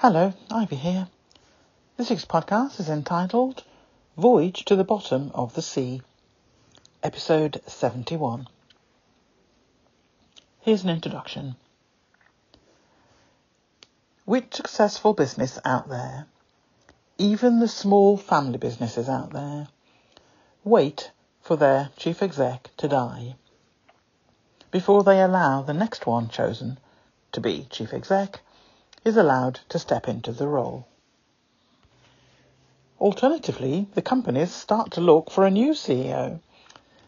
Hello, Ivy here. This week's podcast is entitled Voyage to the Bottom of the Sea, Episode 71. Here's an introduction. Which successful business out there, even the small family businesses out there wait for their chief exec to die before they allow the next one chosen to be chief exec is allowed to step into the role. Alternatively, the companies start to look for a new CEO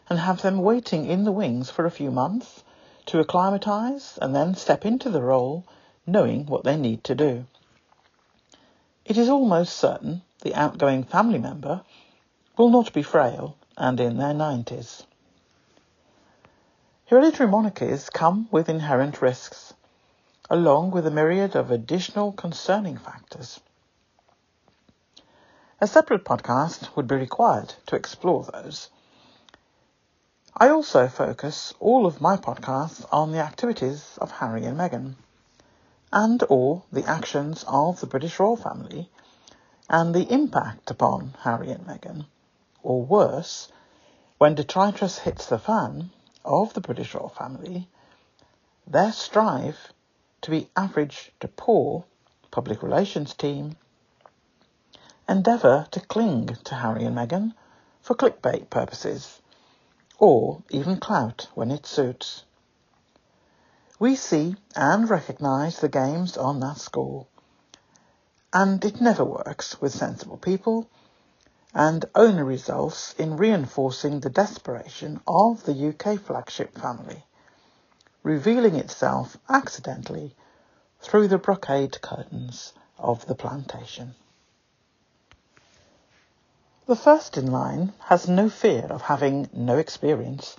and have them waiting in the wings for a few months to acclimatise and then step into the role knowing what they need to do. It is almost certain the outgoing family member will not be frail and in their 90s. Hereditary monarchies come with inherent risks along with a myriad of additional concerning factors. A separate podcast would be required to explore those. I also focus all of my podcasts on the activities of Harry and Meghan and or the actions of the British royal family and the impact upon Harry and Meghan, or worse, when detritus hits the fan of the British royal family, their strive to be average to poor public relations team endeavour to cling to Harry and Meghan for clickbait purposes, or even clout when it suits. We see and recognise the games on that score, and it never works with sensible people, and only results in reinforcing the desperation of the UK flagship family revealing itself accidentally through the brocade curtains of the plantation. The first in line has no fear of having no experience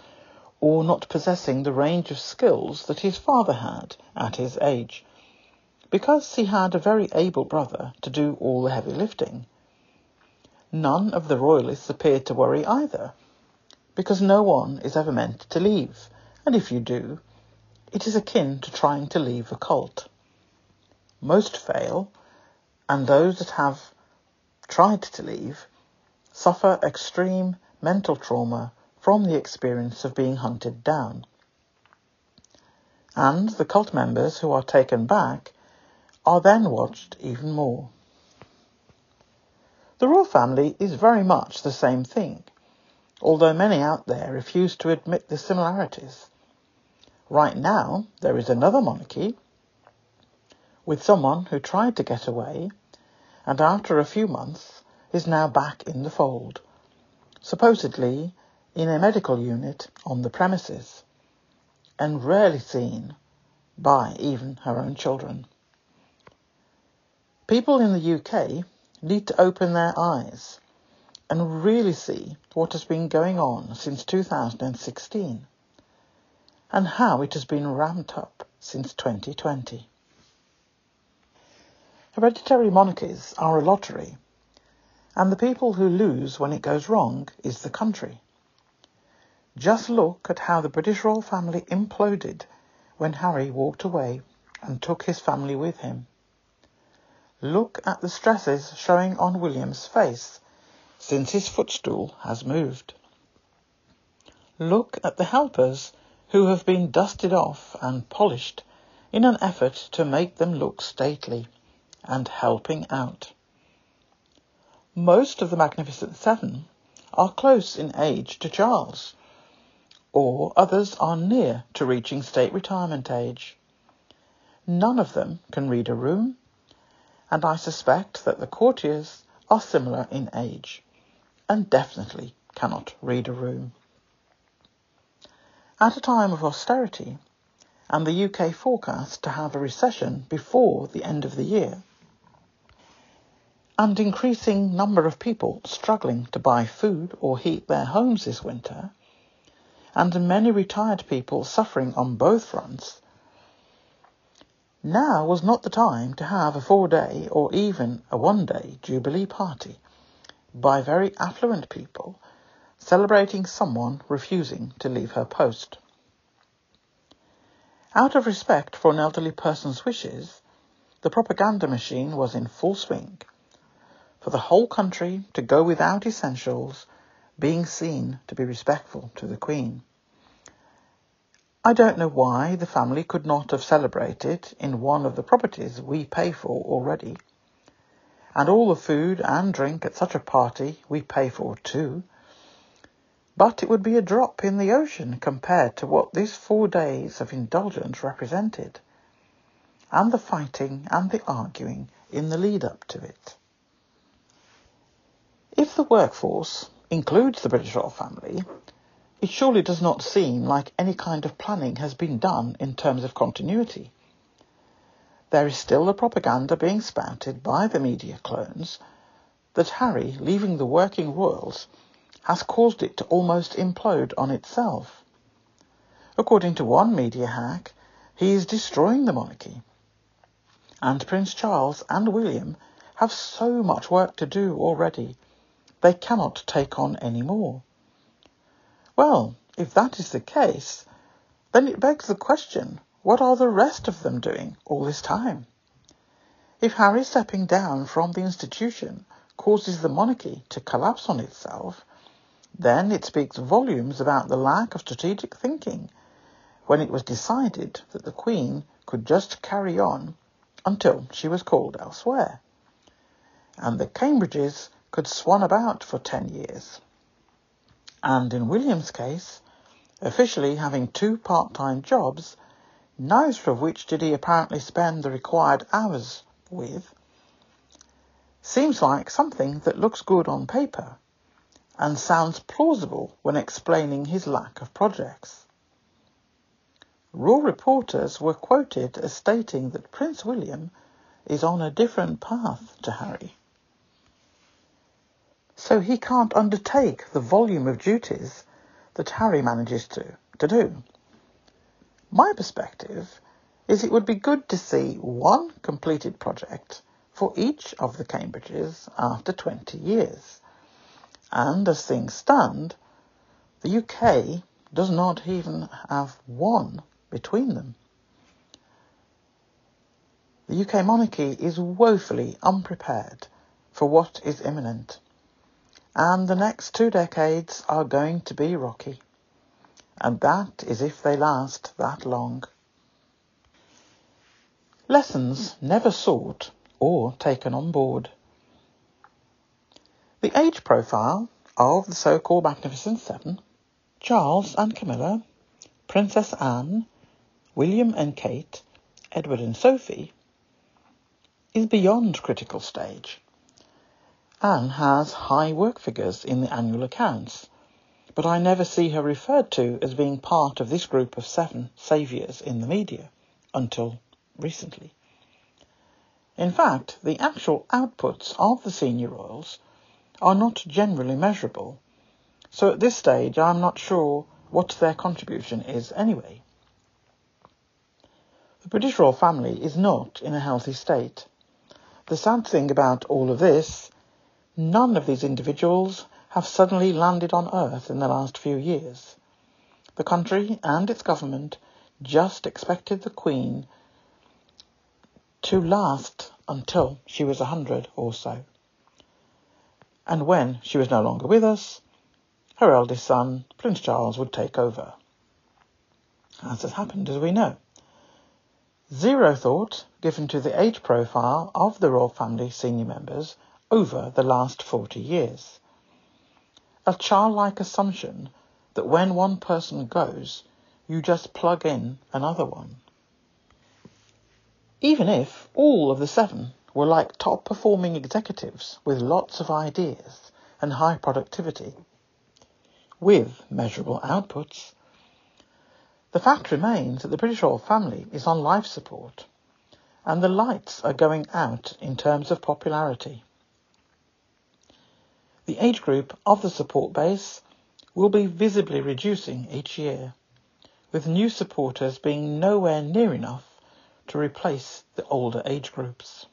or not possessing the range of skills that his father had at his age, because he had a very able brother to do all the heavy lifting. None of the royalists appeared to worry either, because no one is ever meant to leave, and if you do, it is akin to trying to leave a cult. Most fail, and those that have tried to leave suffer extreme mental trauma from the experience of being hunted down. And the cult members who are taken back are then watched even more. The royal family is very much the same thing, although many out there refuse to admit the similarities. Right now, there is another monarchy with someone who tried to get away and after a few months is now back in the fold, supposedly in a medical unit on the premises, and rarely seen by even her own children. People in the UK need to open their eyes and really see what has been going on since 2016 and how it has been ramped up since 2020. Hereditary monarchies are a lottery, and the people who lose when it goes wrong is the country. Just look at how the British royal family imploded when Harry walked away and took his family with him. Look at the stresses showing on William's face since his footstool has moved. Look at the helpers who have been dusted off and polished in an effort to make them look stately and helping out. Most of the Magnificent Seven are close in age to Charles, or others are near to reaching state retirement age. None of them can read a room, and I suspect that the courtiers are similar in age, and definitely cannot read a room. At a time of austerity and the UK forecast to have a recession before the end of the year, and increasing number of people struggling to buy food or heat their homes this winter, and many retired people suffering on both fronts, now was not the time to have a four-day or even a one-day Jubilee party by very affluent people celebrating someone refusing to leave her post. Out of respect for an elderly person's wishes, the propaganda machine was in full swing. For the whole country to go without essentials, being seen to be respectful to the Queen. I don't know why the family could not have celebrated in one of the properties we pay for already. And all the food and drink at such a party we pay for too. But it would be a drop in the ocean compared to what these four days of indulgence represented and the fighting and the arguing in the lead up to it. If the workforce includes the British royal family, it surely does not seem like any kind of planning has been done in terms of continuity. There is still the propaganda being spouted by the media clones that Harry leaving the working royals has caused it to almost implode on itself. According to one media hack, he is destroying the monarchy and Prince Charles and William have so much work to do already. They cannot take on any more. Well, if that is the case, then it begs the question, what are the rest of them doing all this time? If Harry stepping down from the institution causes the monarchy to collapse on itself, then it speaks volumes about the lack of strategic thinking when it was decided that the Queen could just carry on until she was called elsewhere. And the Cambridges could swan about for ten years. And in William's case, officially having two part-time jobs, neither of which did he apparently spend the required hours with, seems like something that looks good on paper and sounds plausible when explaining his lack of projects. Raw reporters were quoted as stating that Prince William is on a different path to Harry. So he can't undertake the volume of duties that Harry manages to, to do. My perspective is it would be good to see one completed project for each of the Cambridges after 20 years. And as things stand, the UK does not even have one between them. The UK monarchy is woefully unprepared for what is imminent, and the next two decades are going to be rocky, and that is if they last that long. Lessons never sought or taken on board. The age profile of the so-called Magnificent Seven, Charles and Camilla, Princess Anne, William and Kate, Edward and Sophie, is beyond critical stage. Anne has high work figures in the annual accounts, but I never see her referred to as being part of this group of seven saviours in the media until recently. In fact, the actual outputs of the senior royals are not generally measurable, so at this stage I'm not sure what their contribution is anyway. The British royal family is not in a healthy state. The sad thing about all of this, none of these individuals have suddenly landed on Earth in the last few years. The country and its government just expected the Queen to last until she was a hundred or so. And when she was no longer with us, her eldest son, Prince Charles, would take over. As has happened, as we know. Zero thought given to the age profile of the royal family senior members over the last 40 years. A childlike assumption that when one person goes, you just plug in another one. Even if all of the seven were like top performing executives with lots of ideas and high productivity, with measurable outputs, the fact remains that the British royal family is on life support, and the lights are going out in terms of popularity. The age group of the support base will be visibly reducing each year, with new supporters being nowhere near enough to replace the older age groups.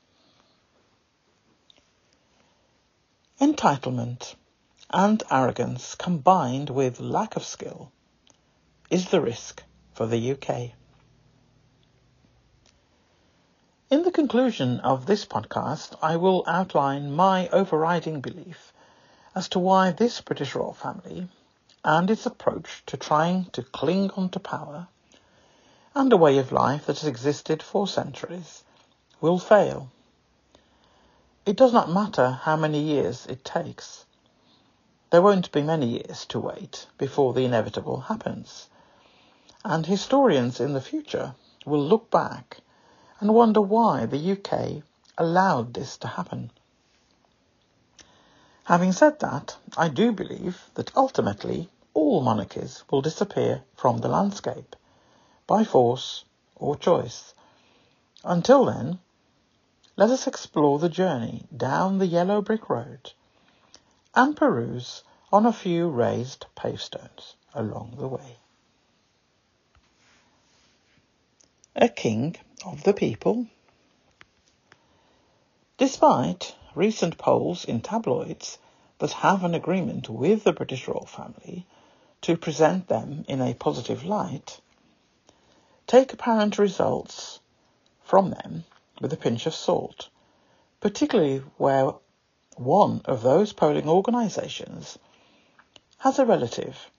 Entitlement and arrogance combined with lack of skill is the risk for the UK. In the conclusion of this podcast, I will outline my overriding belief as to why this British royal family and its approach to trying to cling on to power and a way of life that has existed for centuries will fail. It does not matter how many years it takes. There won't be many years to wait before the inevitable happens. And historians in the future will look back and wonder why the UK allowed this to happen. Having said that, I do believe that ultimately all monarchies will disappear from the landscape, by force or choice. Until then, let us explore the journey down the yellow brick road and peruse on a few raised pavestones along the way. A king of the people? Despite recent polls in tabloids that have an agreement with the British royal family to present them in a positive light, take apparent results from them with a pinch of salt, particularly where one of those polling organisations has a relative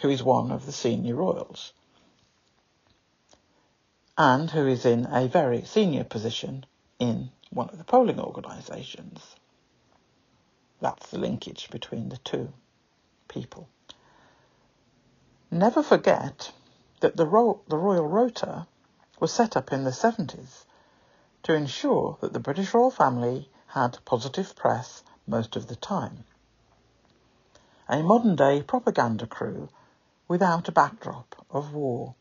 who is one of the senior royals and who is in a very senior position in one of the polling organisations. That's the linkage between the two people. Never forget that the, ro- the Royal Rota was set up in the 70s to ensure that the British royal family had positive press most of the time. A modern day propaganda crew without a backdrop of war.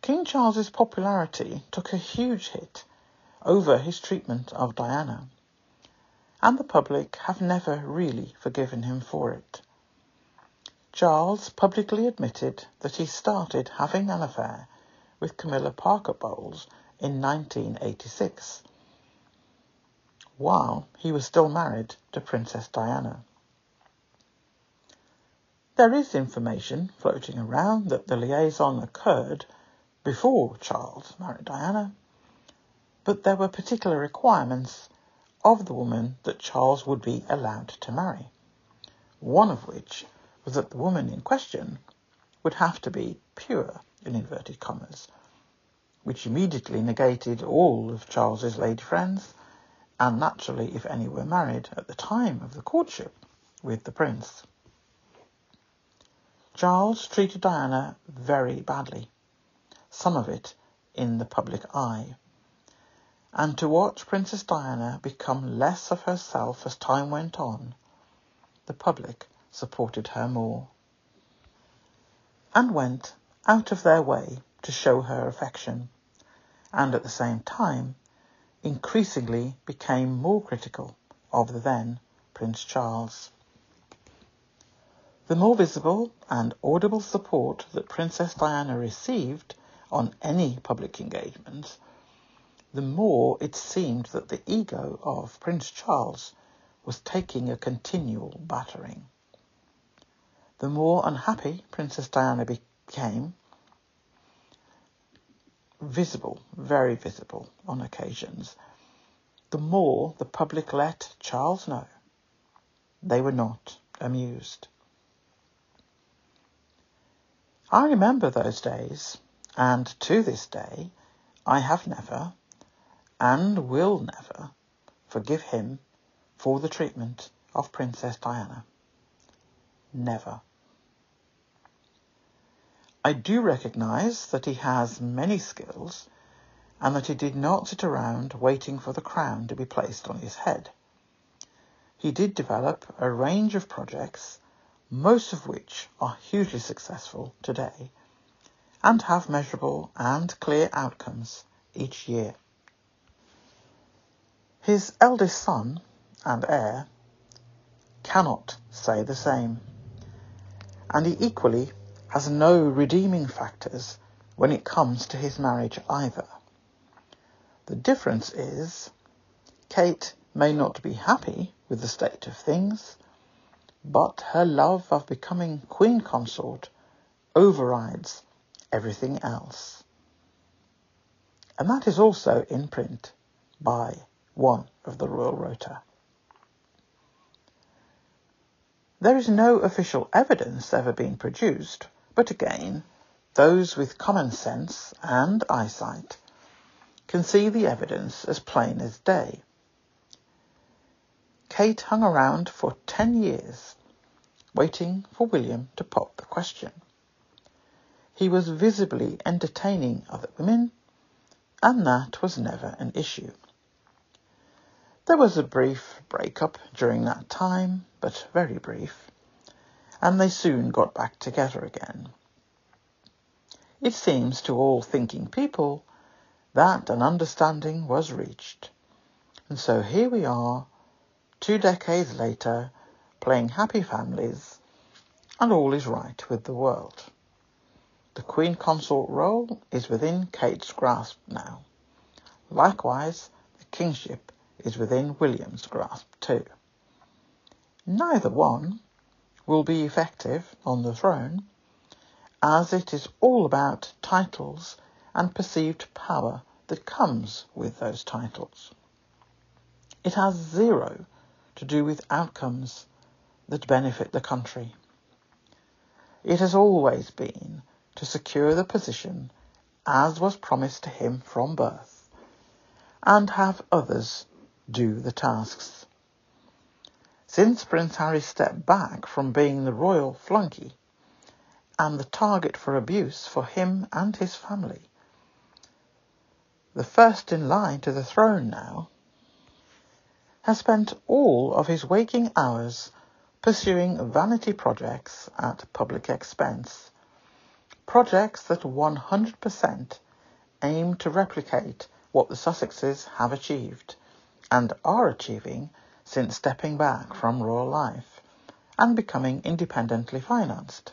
King Charles's popularity took a huge hit over his treatment of Diana, and the public have never really forgiven him for it. Charles publicly admitted that he started having an affair with Camilla Parker Bowles in 1986, while he was still married to Princess Diana. There is information floating around that the liaison occurred before Charles married Diana, but there were particular requirements of the woman that Charles would be allowed to marry, one of which was that the woman in question would have to be pure, in inverted commas, which immediately negated all of Charles's lady friends, and naturally if any were married at the time of the courtship with the prince. Charles treated Diana very badly some of it in the public eye. And to watch Princess Diana become less of herself as time went on, the public supported her more and went out of their way to show her affection, and at the same time increasingly became more critical of the then Prince Charles. The more visible and audible support that Princess Diana received on any public engagement, the more it seemed that the ego of Prince Charles was taking a continual battering. The more unhappy Princess Diana became, visible, very visible on occasions, the more the public let Charles know they were not amused. I remember those days and to this day, I have never, and will never, forgive him for the treatment of Princess Diana. Never. I do recognise that he has many skills and that he did not sit around waiting for the crown to be placed on his head. He did develop a range of projects, most of which are hugely successful today, and have measurable and clear outcomes each year. His eldest son and heir cannot say the same, and he equally has no redeeming factors when it comes to his marriage either. The difference is Kate may not be happy with the state of things, but her love of becoming queen consort overrides everything else. and that is also in print by one of the Royal Rota. There is no official evidence ever being produced, but again, those with common sense and eyesight can see the evidence as plain as day. Kate hung around for ten years, waiting for William to pop the question. He was visibly entertaining other women, and that was never an issue. There was a brief break-up during that time, but very brief, and they soon got back together again. It seems to all thinking people that an understanding was reached. And so here we are, two decades later, playing happy families, and all is right with the world. The Queen Consort role is within Kate's grasp now. Likewise, the kingship is within William's grasp too. Neither one will be effective on the throne, as it is all about titles and perceived power that comes with those titles. It has zero to do with outcomes that benefit the country. It has always been to secure the position as was promised to him from birth, and have others do the tasks. Since Prince Harry stepped back from being the royal flunky and the target for abuse for him and his family, the first in line to the throne now, has spent all of his waking hours pursuing vanity projects at public expense. Projects that 100% aim to replicate what the Sussexes have achieved and are achieving since stepping back from rural life and becoming independently financed.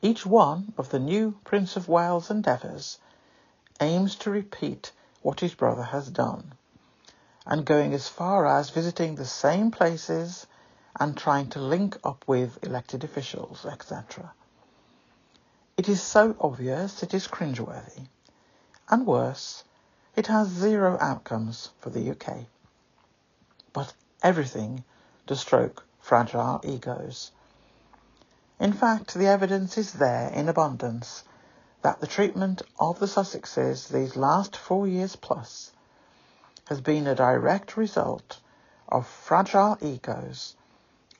Each one of the new Prince of Wales endeavours aims to repeat what his brother has done, and going as far as visiting the same places and trying to link up with elected officials, etc. It is so obvious it is cringeworthy, and worse, it has zero outcomes for the UK. But everything to stroke fragile egos. In fact, the evidence is there in abundance that the treatment of the Sussexes these last four years plus has been a direct result of fragile egos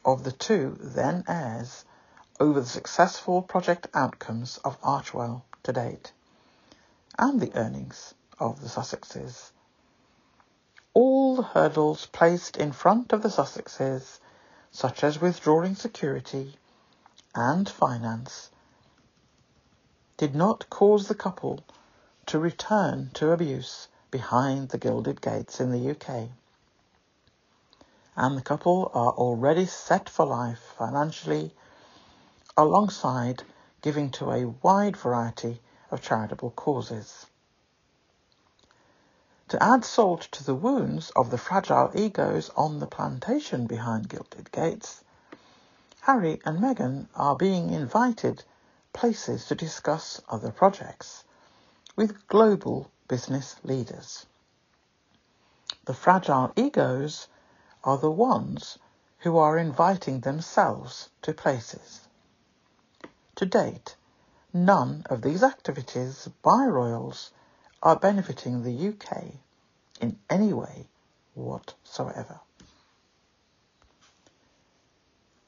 of the two then heirs over the successful project outcomes of Archewell to date, and the earnings of the Sussexes. All the hurdles placed in front of the Sussexes, such as withdrawing security and finance, did not cause the couple to return to abuse behind the gilded gates in the UK. And the couple are already set for life financially, alongside giving to a wide variety of charitable causes. To add salt to the wounds of the fragile egos on the plantation behind Gilded Gates, Harry and Meghan are being invited places to discuss other projects with global business leaders. The fragile egos are the ones who are inviting themselves to places. To date, none of these activities by royals are benefiting the UK in any way whatsoever.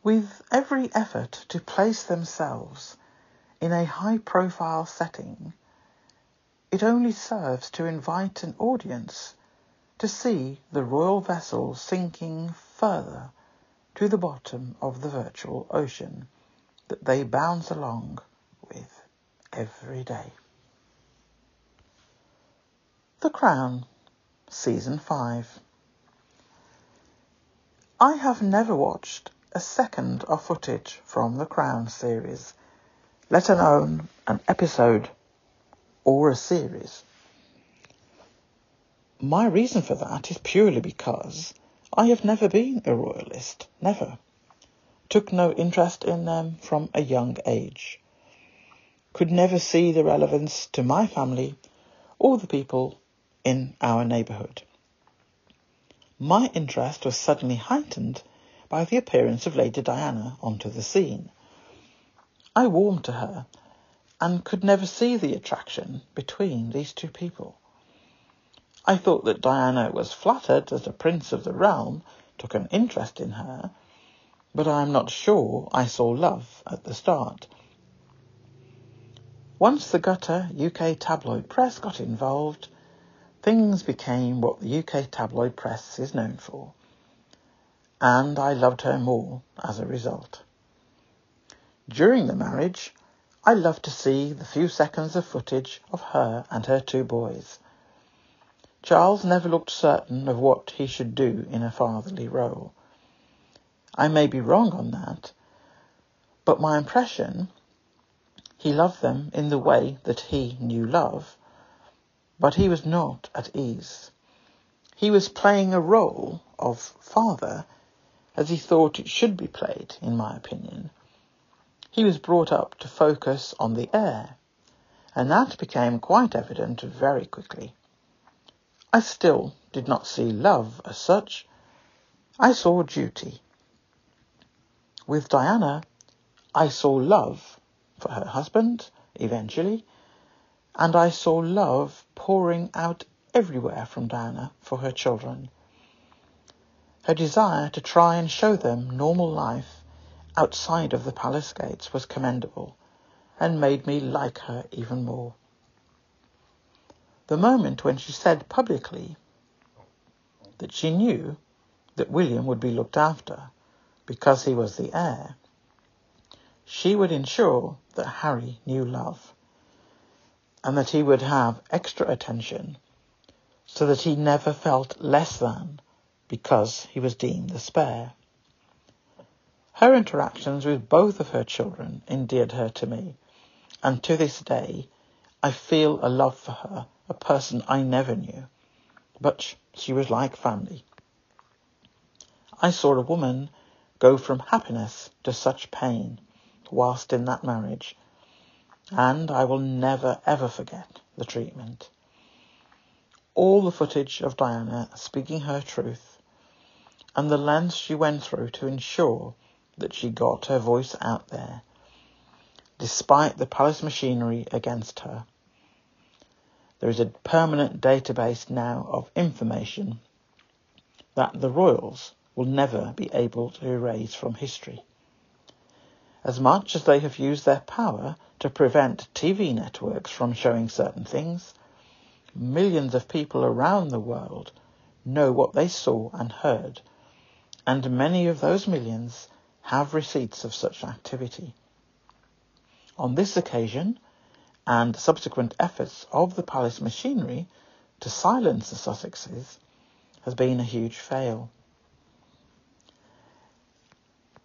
With every effort to place themselves in a high profile setting, it only serves to invite an audience to see the royal vessel sinking further to the bottom of the virtual ocean that they bounce along with every day. The Crown, Season 5. I have never watched a second of footage from The Crown series, let alone an episode or a series. My reason for that is purely because I have never been a royalist, never. Took no interest in them from a young age. Could never see the relevance to my family or the people in our neighbourhood. My interest was suddenly heightened by the appearance of Lady Diana onto the scene. I warmed to her and could never see the attraction between these two people. I thought that Diana was flattered that a prince of the realm took an interest in her, but I am not sure I saw love at the start. Once the gutter UK tabloid press got involved, things became what the UK tabloid press is known for. And I loved her more as a result. During the marriage, I loved to see the few seconds of footage of her and her two boys. Charles never looked certain of what he should do in a fatherly role. I may be wrong on that, but my impression he loved them in the way that he knew love, but he was not at ease. He was playing a role of father as he thought it should be played, in my opinion. He was brought up to focus on the heir, and that became quite evident very quickly. I still did not see love as such. I saw duty. With Diana, I saw love for her husband, eventually, and I saw love pouring out everywhere from Diana for her children. Her desire to try and show them normal life outside of the palace gates was commendable and made me like her even more. The moment when she said publicly that she knew that William would be looked after because he was the heir she would ensure that Harry knew love and that he would have extra attention so that he never felt less than because he was deemed the spare. Her interactions with both of her children endeared her to me, and to this day I feel a love for her, a person I never knew, but she was like family. I saw a woman go from happiness to such pain whilst in that marriage, and I will never ever forget the treatment. All the footage of Diana speaking her truth, and the lengths she went through to ensure that she got her voice out there, despite the palace machinery against her. There is a permanent database now of information that the royals will never be able to erase from history as much as they have used their power to prevent TV networks from showing certain things, millions of people around the world know what they saw and heard, and many of those millions have receipts of such activity. On this occasion, and subsequent efforts of the palace machinery to silence the Sussexes has been a huge fail.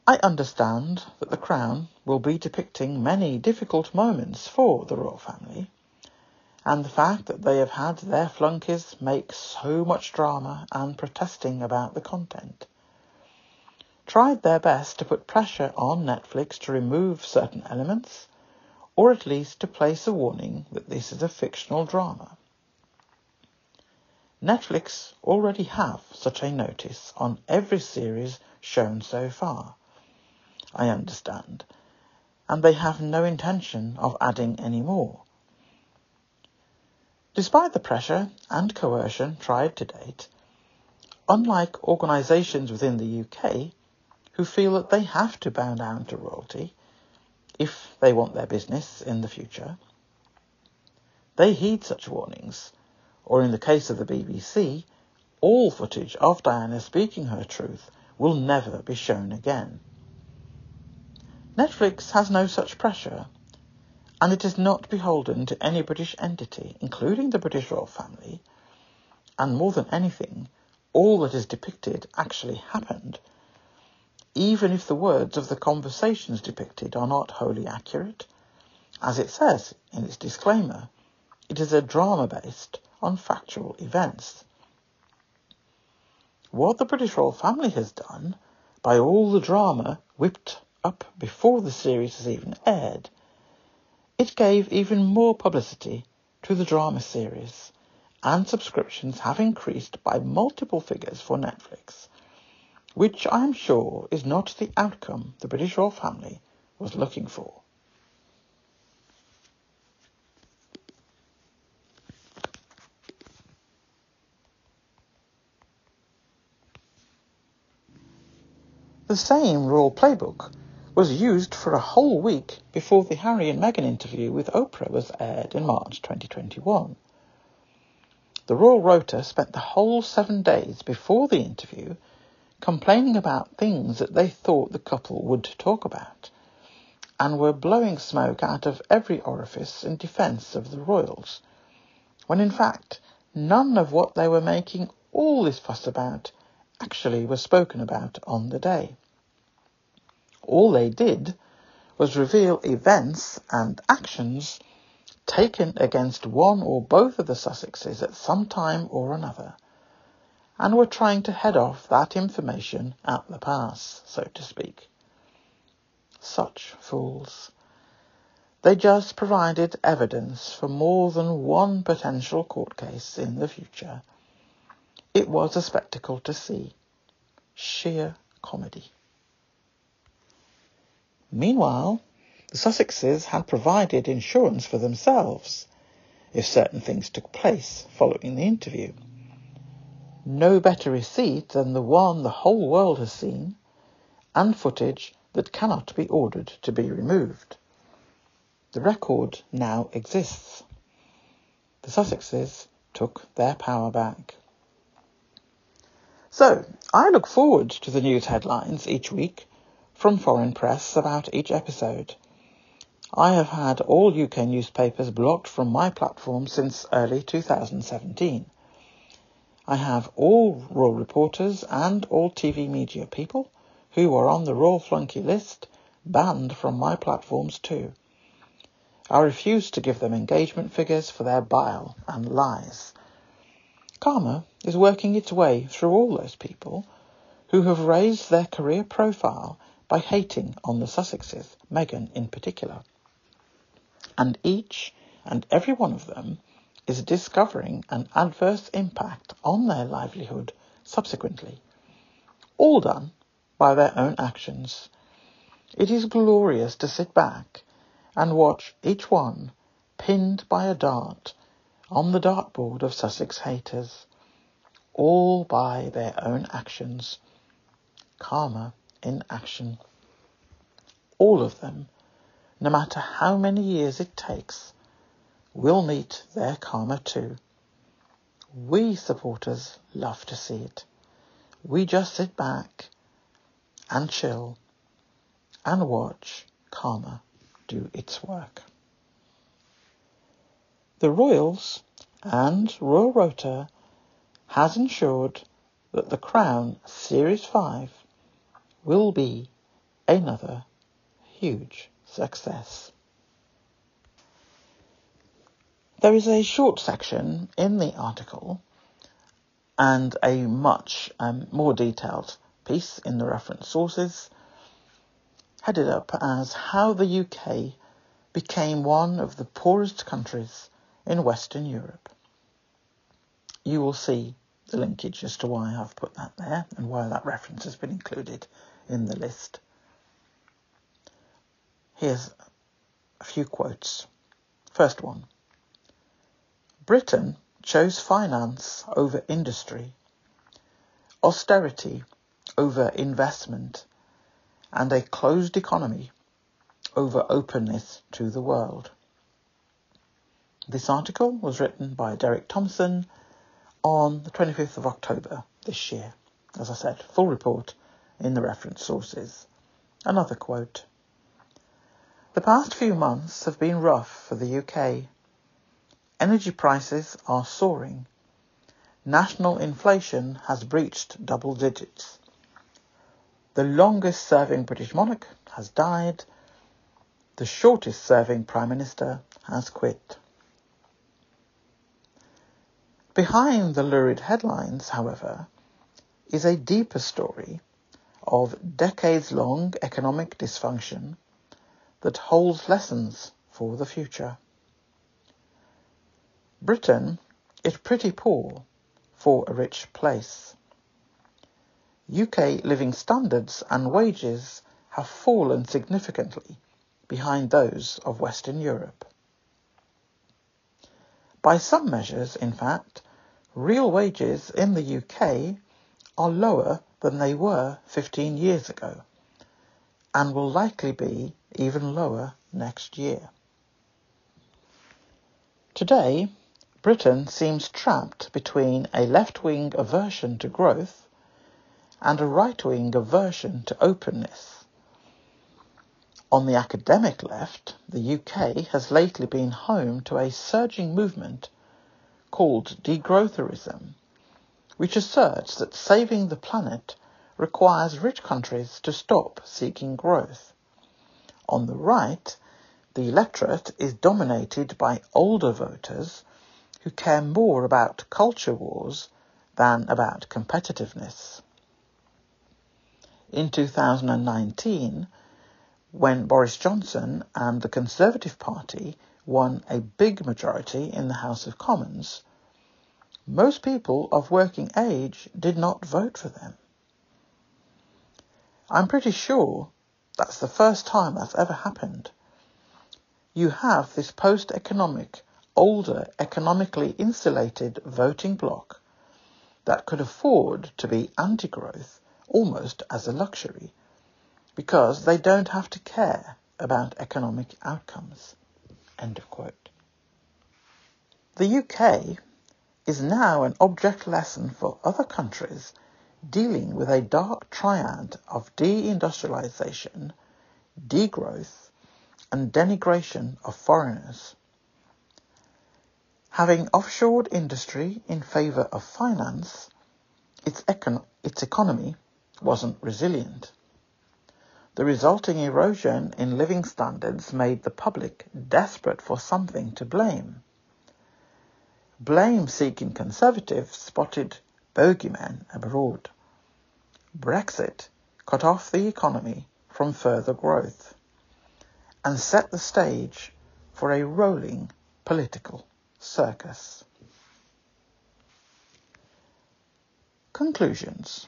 I understand that the Crown will be depicting many difficult moments for the royal family, and the fact that they have had their flunkies make so much drama and protesting about the content. Tried their best to put pressure on Netflix to remove certain elements, or at least to place a warning that this is a fictional drama. Netflix already have such a notice on every series shown so far I understand, and they have no intention of adding any more. Despite the pressure and coercion tried to date, unlike organisations within the UK who feel that they have to bow down to royalty if they want their business in the future, they heed such warnings, or in the case of the BBC, all footage of Diana speaking her truth will never be shown again. Netflix has no such pressure, and it is not beholden to any British entity, including the British royal family, and more than anything, all that is depicted actually happened, even if the words of the conversations depicted are not wholly accurate. As it says in its disclaimer, it is a drama based on factual events. What the British royal family has done, by all the drama whipped up before the series has even aired, it gave even more publicity to the drama series, and subscriptions have increased by multiple figures for Netflix, which I am sure is not the outcome the British royal family was looking for. The same royal playbook was used for a whole week before the Harry and Meghan interview with Oprah was aired in March 2021. The Royal Rota spent the whole seven days before the interview complaining about things that they thought the couple would talk about and were blowing smoke out of every orifice in defence of the royals, when in fact none of what they were making all this fuss about actually was spoken about on the day. All they did was reveal events and actions taken against one or both of the Sussexes at some time or another, and were trying to head off that information at the pass, so to speak. Such fools. They just provided evidence for more than one potential court case in the future. It was a spectacle to see. Sheer comedy. Meanwhile, the Sussexes had provided insurance for themselves if certain things took place following the interview. No better receipt than the one the whole world has seen, and footage that cannot be ordered to be removed. The record now exists. The Sussexes took their power back. So, I look forward to the news headlines each week from foreign press about each episode. I have had all UK newspapers blocked from my platform since early 2017. I have all Royal reporters and all TV media people who are on the Royal Flunky list banned from my platforms too. I refuse to give them engagement figures for their bile and lies. Karma is working its way through all those people who have raised their career profile by hating on the Sussexes, Meghan in particular. And each and every one of them is discovering an adverse impact on their livelihood subsequently. All done by their own actions. It is glorious to sit back and watch each one pinned by a dart on the dartboard of Sussex haters, all by their own actions. Karma in action. All of them, no matter how many years it takes, will meet their karma too. We supporters love to see it. We just sit back and chill and watch karma do its work. The Royals and Royal Rota has ensured that the Crown Series 5 will be another huge success. There is a short section in the article and a much um, more detailed piece in the reference sources headed up as How the UK Became One of the Poorest Countries in Western Europe. You will see the linkage as to why I've put that there and why that reference has been included in the list. Here's a few quotes. First one Britain chose finance over industry, austerity over investment, and a closed economy over openness to the world. This article was written by Derek Thompson on the 25th of October this year. As I said, full report in the reference sources. Another quote. The past few months have been rough for the UK. Energy prices are soaring. National inflation has breached double digits. The longest serving British monarch has died. The shortest serving Prime Minister has quit. Behind the lurid headlines, however, is a deeper story of decades long economic dysfunction that holds lessons for the future. Britain is pretty poor for a rich place. UK living standards and wages have fallen significantly behind those of Western Europe. By some measures, in fact, real wages in the UK are lower than they were 15 years ago and will likely be even lower next year. Today, Britain seems trapped between a left-wing aversion to growth and a right-wing aversion to openness. On the academic left, the UK has lately been home to a surging movement called degrowthorism, which asserts that saving the planet requires rich countries to stop seeking growth. On the right, the electorate is dominated by older voters who care more about culture wars than about competitiveness. In 2019, when Boris Johnson and the Conservative Party won a big majority in the House of Commons, most people of working age did not vote for them. I'm pretty sure that's the first time that's ever happened. You have this post-economic, older, economically insulated voting bloc that could afford to be anti-growth almost as a luxury because they don't have to care about economic outcomes. End of quote. The UK is now an object lesson for other countries dealing with a dark triad of deindustrialization, degrowth, and denigration of foreigners. Having offshored industry in favour of finance, its, econ- its economy wasn't resilient. The resulting erosion in living standards made the public desperate for something to blame. Blame-seeking conservatives spotted bogeymen abroad. Brexit cut off the economy from further growth and set the stage for a rolling political circus. Conclusions.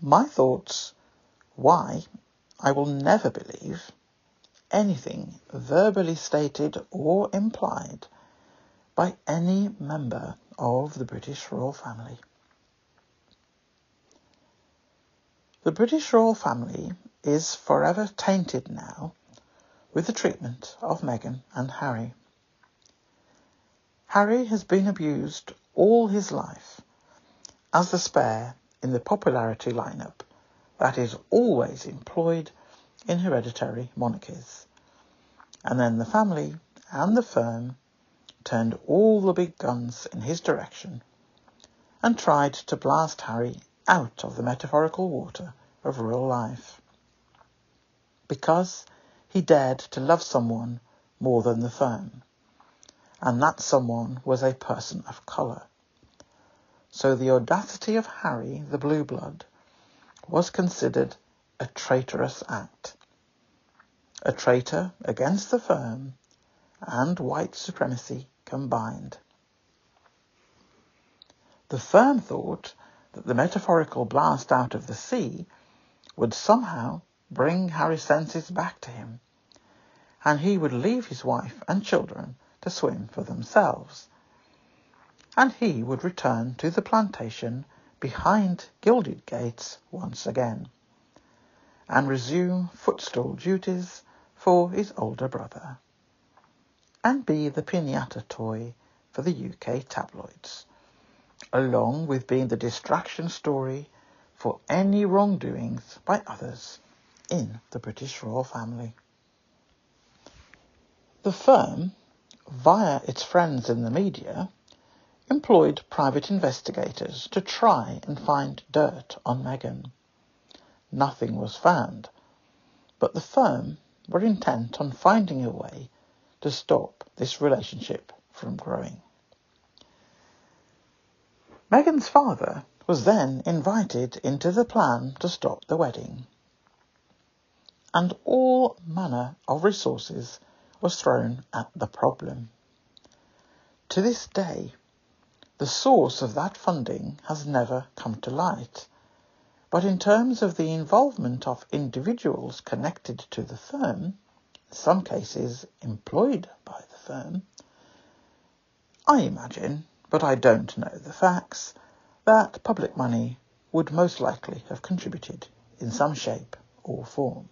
My thoughts why I will never believe anything verbally stated or implied by any member of the British royal family. The British royal family is forever tainted now with the treatment of Meghan and Harry. Harry has been abused all his life as the spare in the popularity lineup that is always employed in hereditary monarchies. And then the family and the firm turned all the big guns in his direction and tried to blast Harry out of the metaphorical water of real life. Because he dared to love someone more than the firm, and that someone was a person of colour. So the audacity of Harry, the blue blood, was considered a traitorous act. A traitor against the firm and white supremacy combined. The firm thought that the metaphorical blast out of the sea would somehow bring Harry's senses back to him, and he would leave his wife and children to swim for themselves, and he would return to the plantation behind gilded gates once again, and resume footstool duties for his older brother and be the pinata toy for the UK tabloids, along with being the distraction story for any wrongdoings by others in the British royal family. The firm, via its friends in the media, employed private investigators to try and find dirt on Meghan. Nothing was found, but the firm were intent on finding a way to stop this relationship from growing. Meghan's father was then invited into the plan to stop the wedding, and all manner of resources was thrown at the problem. to this day, the source of that funding has never come to light. But in terms of the involvement of individuals connected to the firm, some cases employed by the firm, I imagine, but I don't know the facts, that public money would most likely have contributed in some shape or form.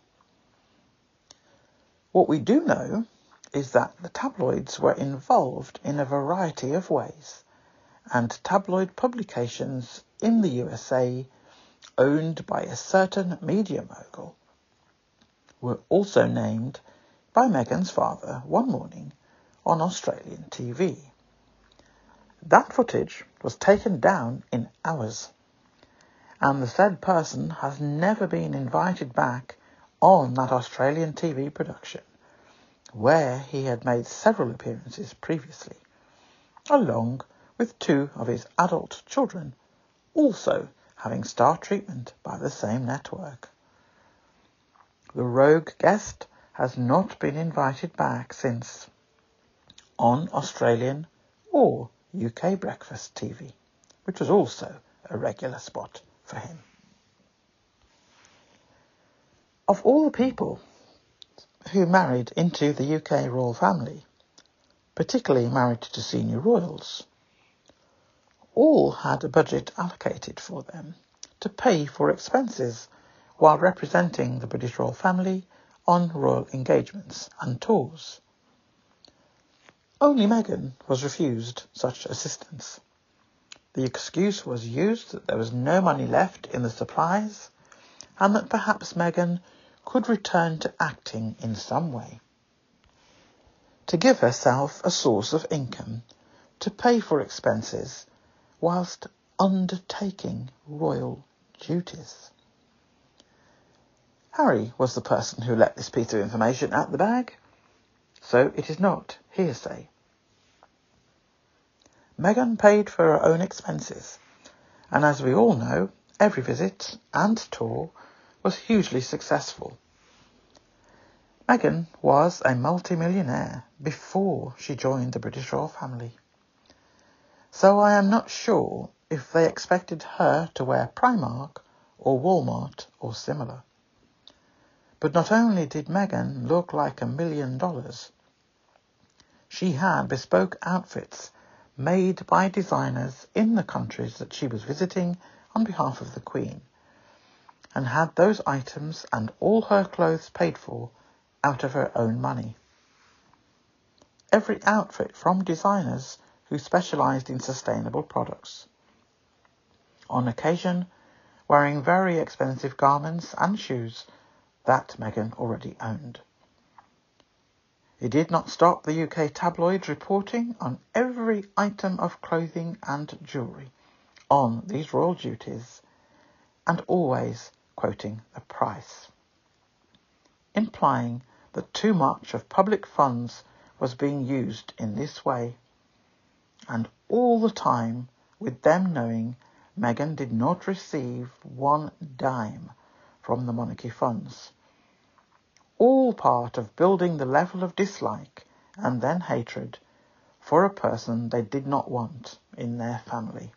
What we do know is that the tabloids were involved in a variety of ways, and tabloid publications in the USA owned by a certain media mogul were also named by Meghan's father one morning on Australian TV. That footage was taken down in hours, and the said person has never been invited back on that Australian TV production, where he had made several appearances previously, along with two of his adult children, also having star treatment by the same network. The rogue guest has not been invited back since on Australian or UK breakfast TV, which was also a regular spot for him. Of all the people who married into the UK royal family, particularly married to senior royals, all had a budget allocated for them to pay for expenses while representing the British royal family on royal engagements and tours. Only Meghan was refused such assistance. The excuse was used that there was no money left in the supplies and that perhaps Meghan could return to acting in some way. To give herself a source of income to pay for expenses whilst undertaking royal duties. Harry was the person who let this piece of information out the bag, so it is not hearsay. Meghan paid for her own expenses, and as we all know, every visit and tour was hugely successful. Meghan was a multimillionaire before she joined the British royal family. So I am not sure if they expected her to wear Primark or Walmart or similar. But not only did Meghan look like a million dollars, she had bespoke outfits made by designers in the countries that she was visiting on behalf of the Queen and had those items and all her clothes paid for out of her own money. Every outfit from designers who specialized in sustainable products. On occasion, wearing very expensive garments and shoes that Meghan already owned. It did not stop the UK tabloids reporting on every item of clothing and jewellery on these royal duties and always quoting the price, implying that too much of public funds was being used in this way, and all the time with them knowing Meghan did not receive one dime from the monarchy funds. All part of building the level of dislike and then hatred for a person they did not want in their family.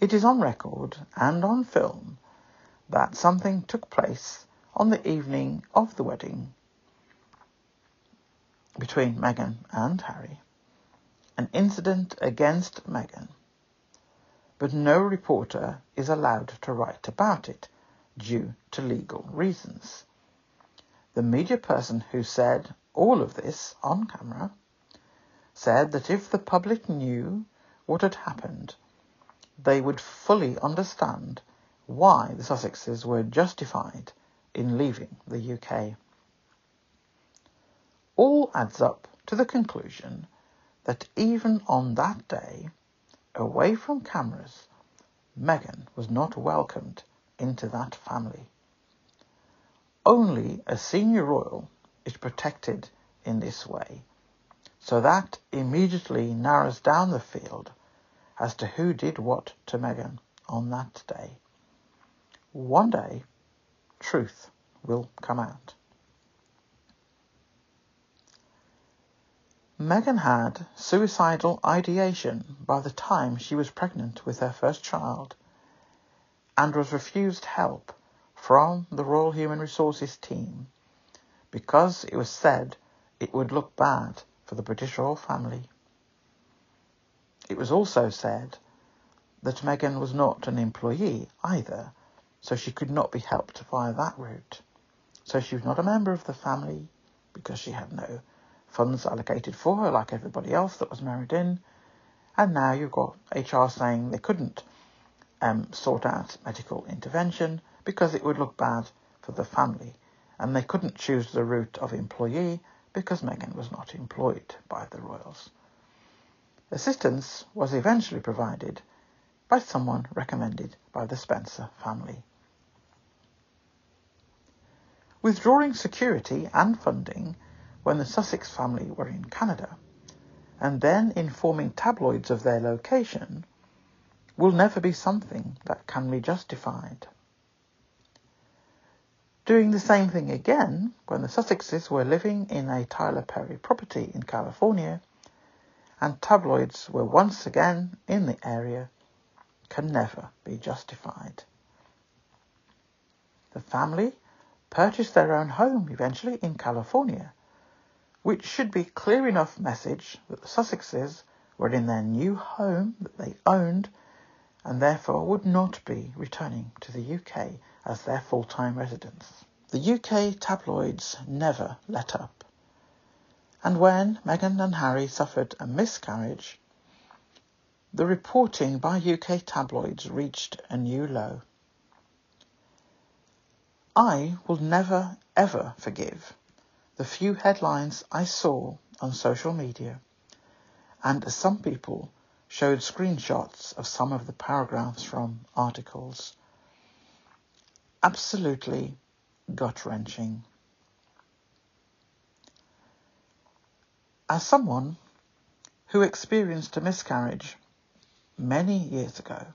It is on record and on film that something took place on the evening of the wedding between Meghan and Harry, an incident against Meghan, but no reporter is allowed to write about it due to legal reasons. The media person who said all of this on camera said that if the public knew what had happened, they would fully understand why the Sussexes were justified in leaving the UK. All adds up to the conclusion that even on that day, away from cameras, Meghan was not welcomed into that family. Only a senior royal is protected in this way, so that immediately narrows down the field as to who did what to Meghan on that day. One day, truth will come out. Meghan had suicidal ideation by the time she was pregnant with her first child and was refused help from the Royal Human Resources team because it was said it would look bad for the British royal family. It was also said that Meghan was not an employee either, so she could not be helped via that route. So she was not a member of the family because she had no funds allocated for her like everybody else that was married in. And now you've got HR saying they couldn't um, sort out medical intervention because it would look bad for the family. And they couldn't choose the route of employee because Meghan was not employed by the royals. Assistance was eventually provided by someone recommended by the Spencer family. Withdrawing security and funding when the Sussex family were in Canada, and then informing tabloids of their location, will never be something that can be justified. Doing the same thing again when the Sussexes were living in a Tyler Perry property in California and tabloids were once again in the area can never be justified. The family purchased their own home eventually in California, which should be clear enough message that the Sussexes were in their new home that they owned and therefore would not be returning to the UK as their full-time residence. The UK tabloids never let up. And when Meghan and Harry suffered a miscarriage, the reporting by UK tabloids reached a new low. I will never ever forgive the few headlines I saw on social media, and some people showed screenshots of some of the paragraphs from articles. Absolutely gut wrenching. As someone who experienced a miscarriage many years ago,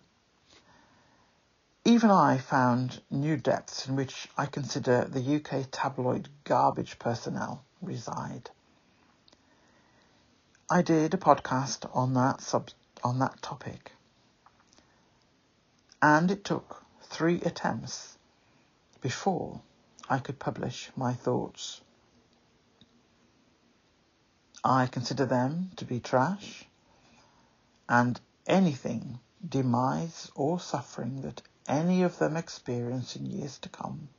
even I found new depths in which I consider the UK tabloid garbage personnel reside. I did a podcast on that sub on that topic, and it took three attempts before I could publish my thoughts. I consider them to be trash, and anything, demise or suffering that any of them experience in years to come.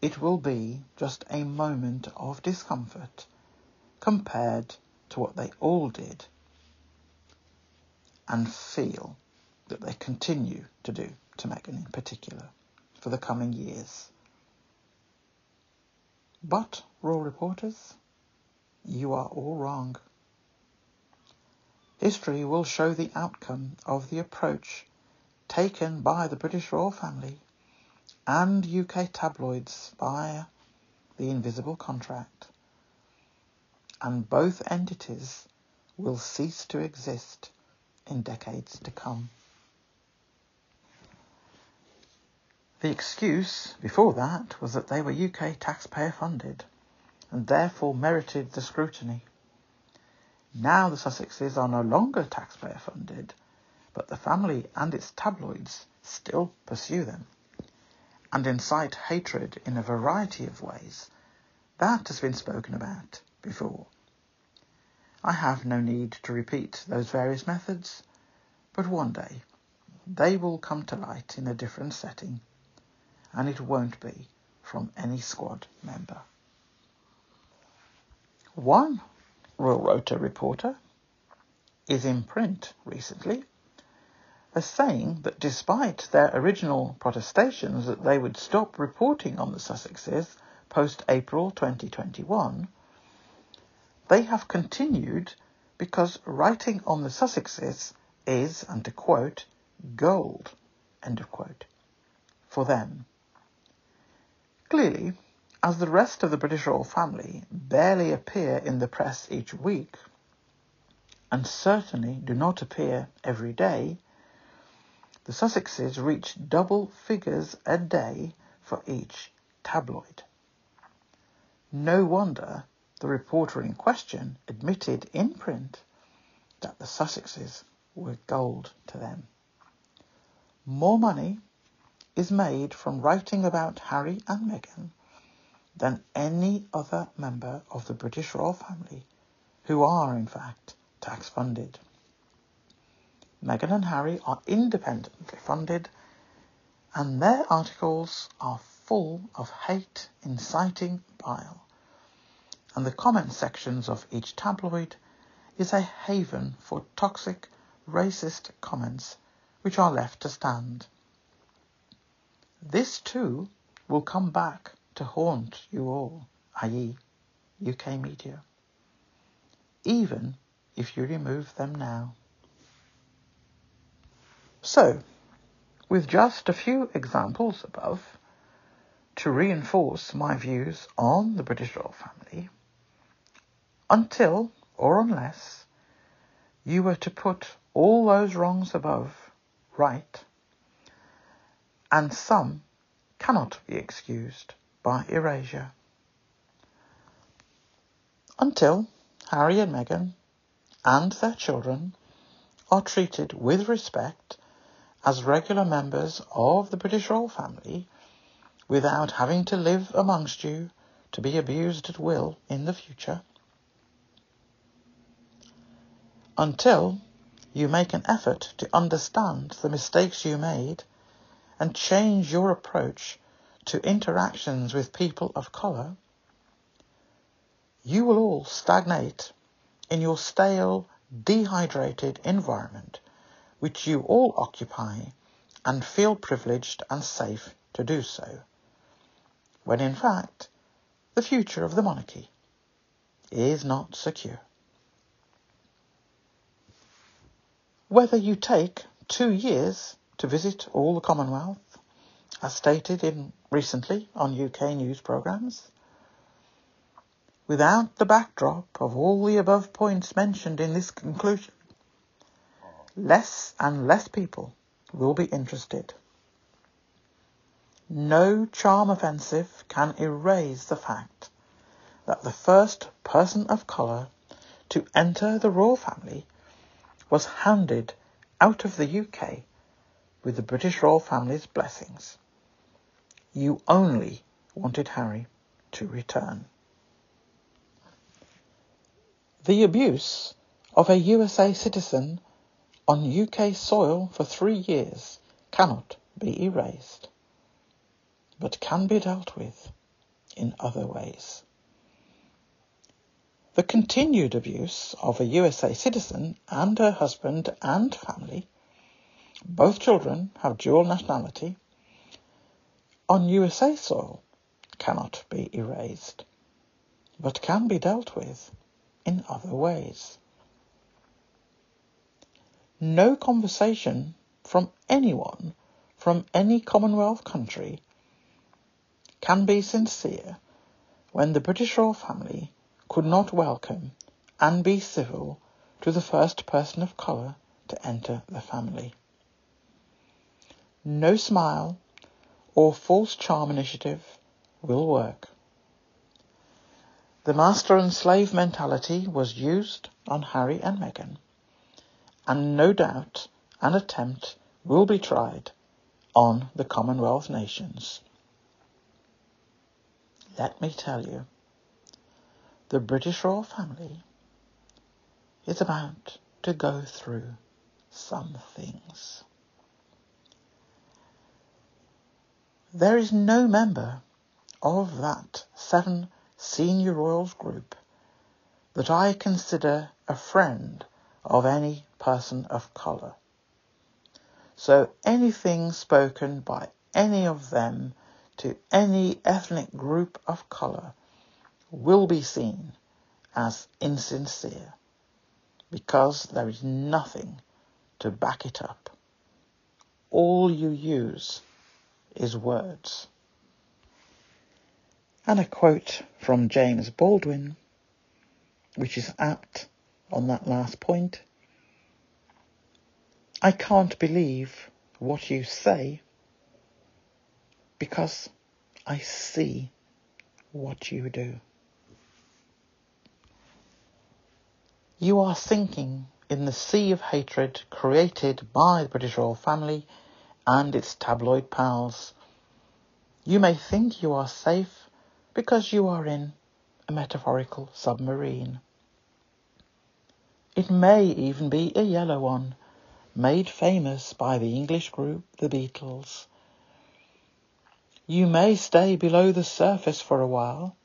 It will be just a moment of discomfort compared to what they all did and feel that they continue to do to Meghan in particular for the coming years. But, royal reporters, you are all wrong. History will show the outcome of the approach taken by the British royal family and UK tabloids via the invisible contract. And both entities will cease to exist in decades to come. The excuse before that was that they were UK taxpayer funded and therefore merited the scrutiny. Now the Sussexes are no longer taxpayer funded, but the family and its tabloids still pursue them and incite hatred in a variety of ways. That has been spoken about before. I have no need to repeat those various methods, but one day they will come to light in a different setting, and it won't be from any squad member. One Royal Rota reporter is in print recently as saying that despite their original protestations that they would stop reporting on the Sussexes post-April 2021, they have continued because writing on the Sussexes is, and to quote, gold, end of quote, for them. Clearly, as the rest of the British royal family barely appear in the press each week, and certainly do not appear every day, the Sussexes reach double figures a day for each tabloid. No wonder the reporter in question admitted in print that the Sussexes were gold to them. More money is made from writing about Harry and Meghan than any other member of the British royal family, who are, in fact, tax funded. Meghan and Harry are independently funded, and their articles are full of hate, inciting bile. And the comment sections of each tabloid is a haven for toxic, racist comments which are left to stand. This too will come back to haunt you all, i.e., UK media, even if you remove them now. So, with just a few examples above, to reinforce my views on the British royal family, until or unless you were to put all those wrongs above right, and some cannot be excused by erasure. Until Harry and Meghan and their children are treated with respect as regular members of the British royal family without having to live amongst you to be abused at will in the future. Until you make an effort to understand the mistakes you made and change your approach to interactions with people of colour, you will all stagnate in your stale, dehydrated environment which you all occupy and feel privileged and safe to do so, when in fact the future of the monarchy is not secure. Whether you take two years to visit all the Commonwealth, as stated in recently on UK news programmes, without the backdrop of all the above points mentioned in this conclusion, less and less people will be interested. No charm offensive can erase the fact that the first person of colour to enter the royal family was handed out of the UK with the British royal family's blessings. You only wanted Harry to return. The abuse of a USA citizen on UK soil for three years cannot be erased, but can be dealt with in other ways. The continued abuse of a USA citizen and her husband and family, both children have dual nationality, on USA soil cannot be erased, but can be dealt with in other ways. No conversation from anyone from any Commonwealth country can be sincere when the British royal family could not welcome and be civil to the first person of colour to enter the family. No smile or false charm initiative will work. The master and slave mentality was used on Harry and Meghan, and no doubt an attempt will be tried on the Commonwealth nations. Let me tell you, the British royal family is about to go through some things. There is no member of that seven senior royals group that I consider a friend of any person of colour. So anything spoken by any of them to any ethnic group of colour will be seen as insincere because there is nothing to back it up. All you use is words. And a quote from James Baldwin, which is apt on that last point. I can't believe what you say because I see what you do. You are sinking in the sea of hatred created by the British royal family and its tabloid pals. You may think you are safe because you are in a metaphorical submarine. It may even be a yellow one, made famous by the English group The Beatles. You may stay below the surface for a while,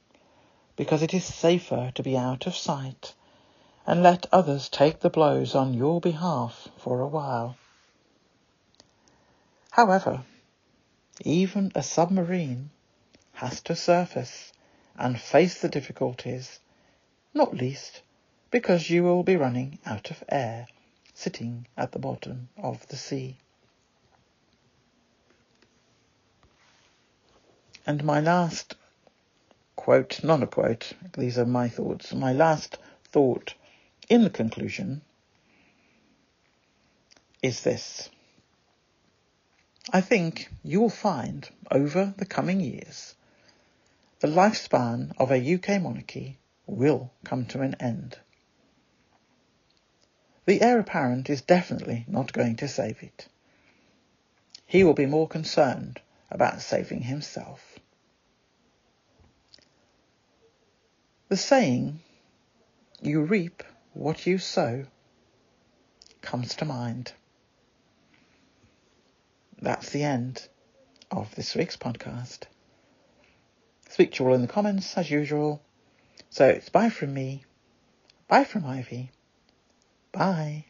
because it is safer to be out of sight and let others take the blows on your behalf for a while. However, even a submarine has to surface and face the difficulties, not least because you will be running out of air sitting at the bottom of the sea. And my last quote, not a quote, these are my thoughts, my last thought in the conclusion is this. I think you will find over the coming years the lifespan of a UK monarchy will come to an end. The heir apparent is definitely not going to save it. He will be more concerned about saving himself. The saying, you reap what you sow, comes to mind. That's the end of this week's podcast. Speak to you all in the comments as usual. So it's bye from me. Bye from Ivy. Bye.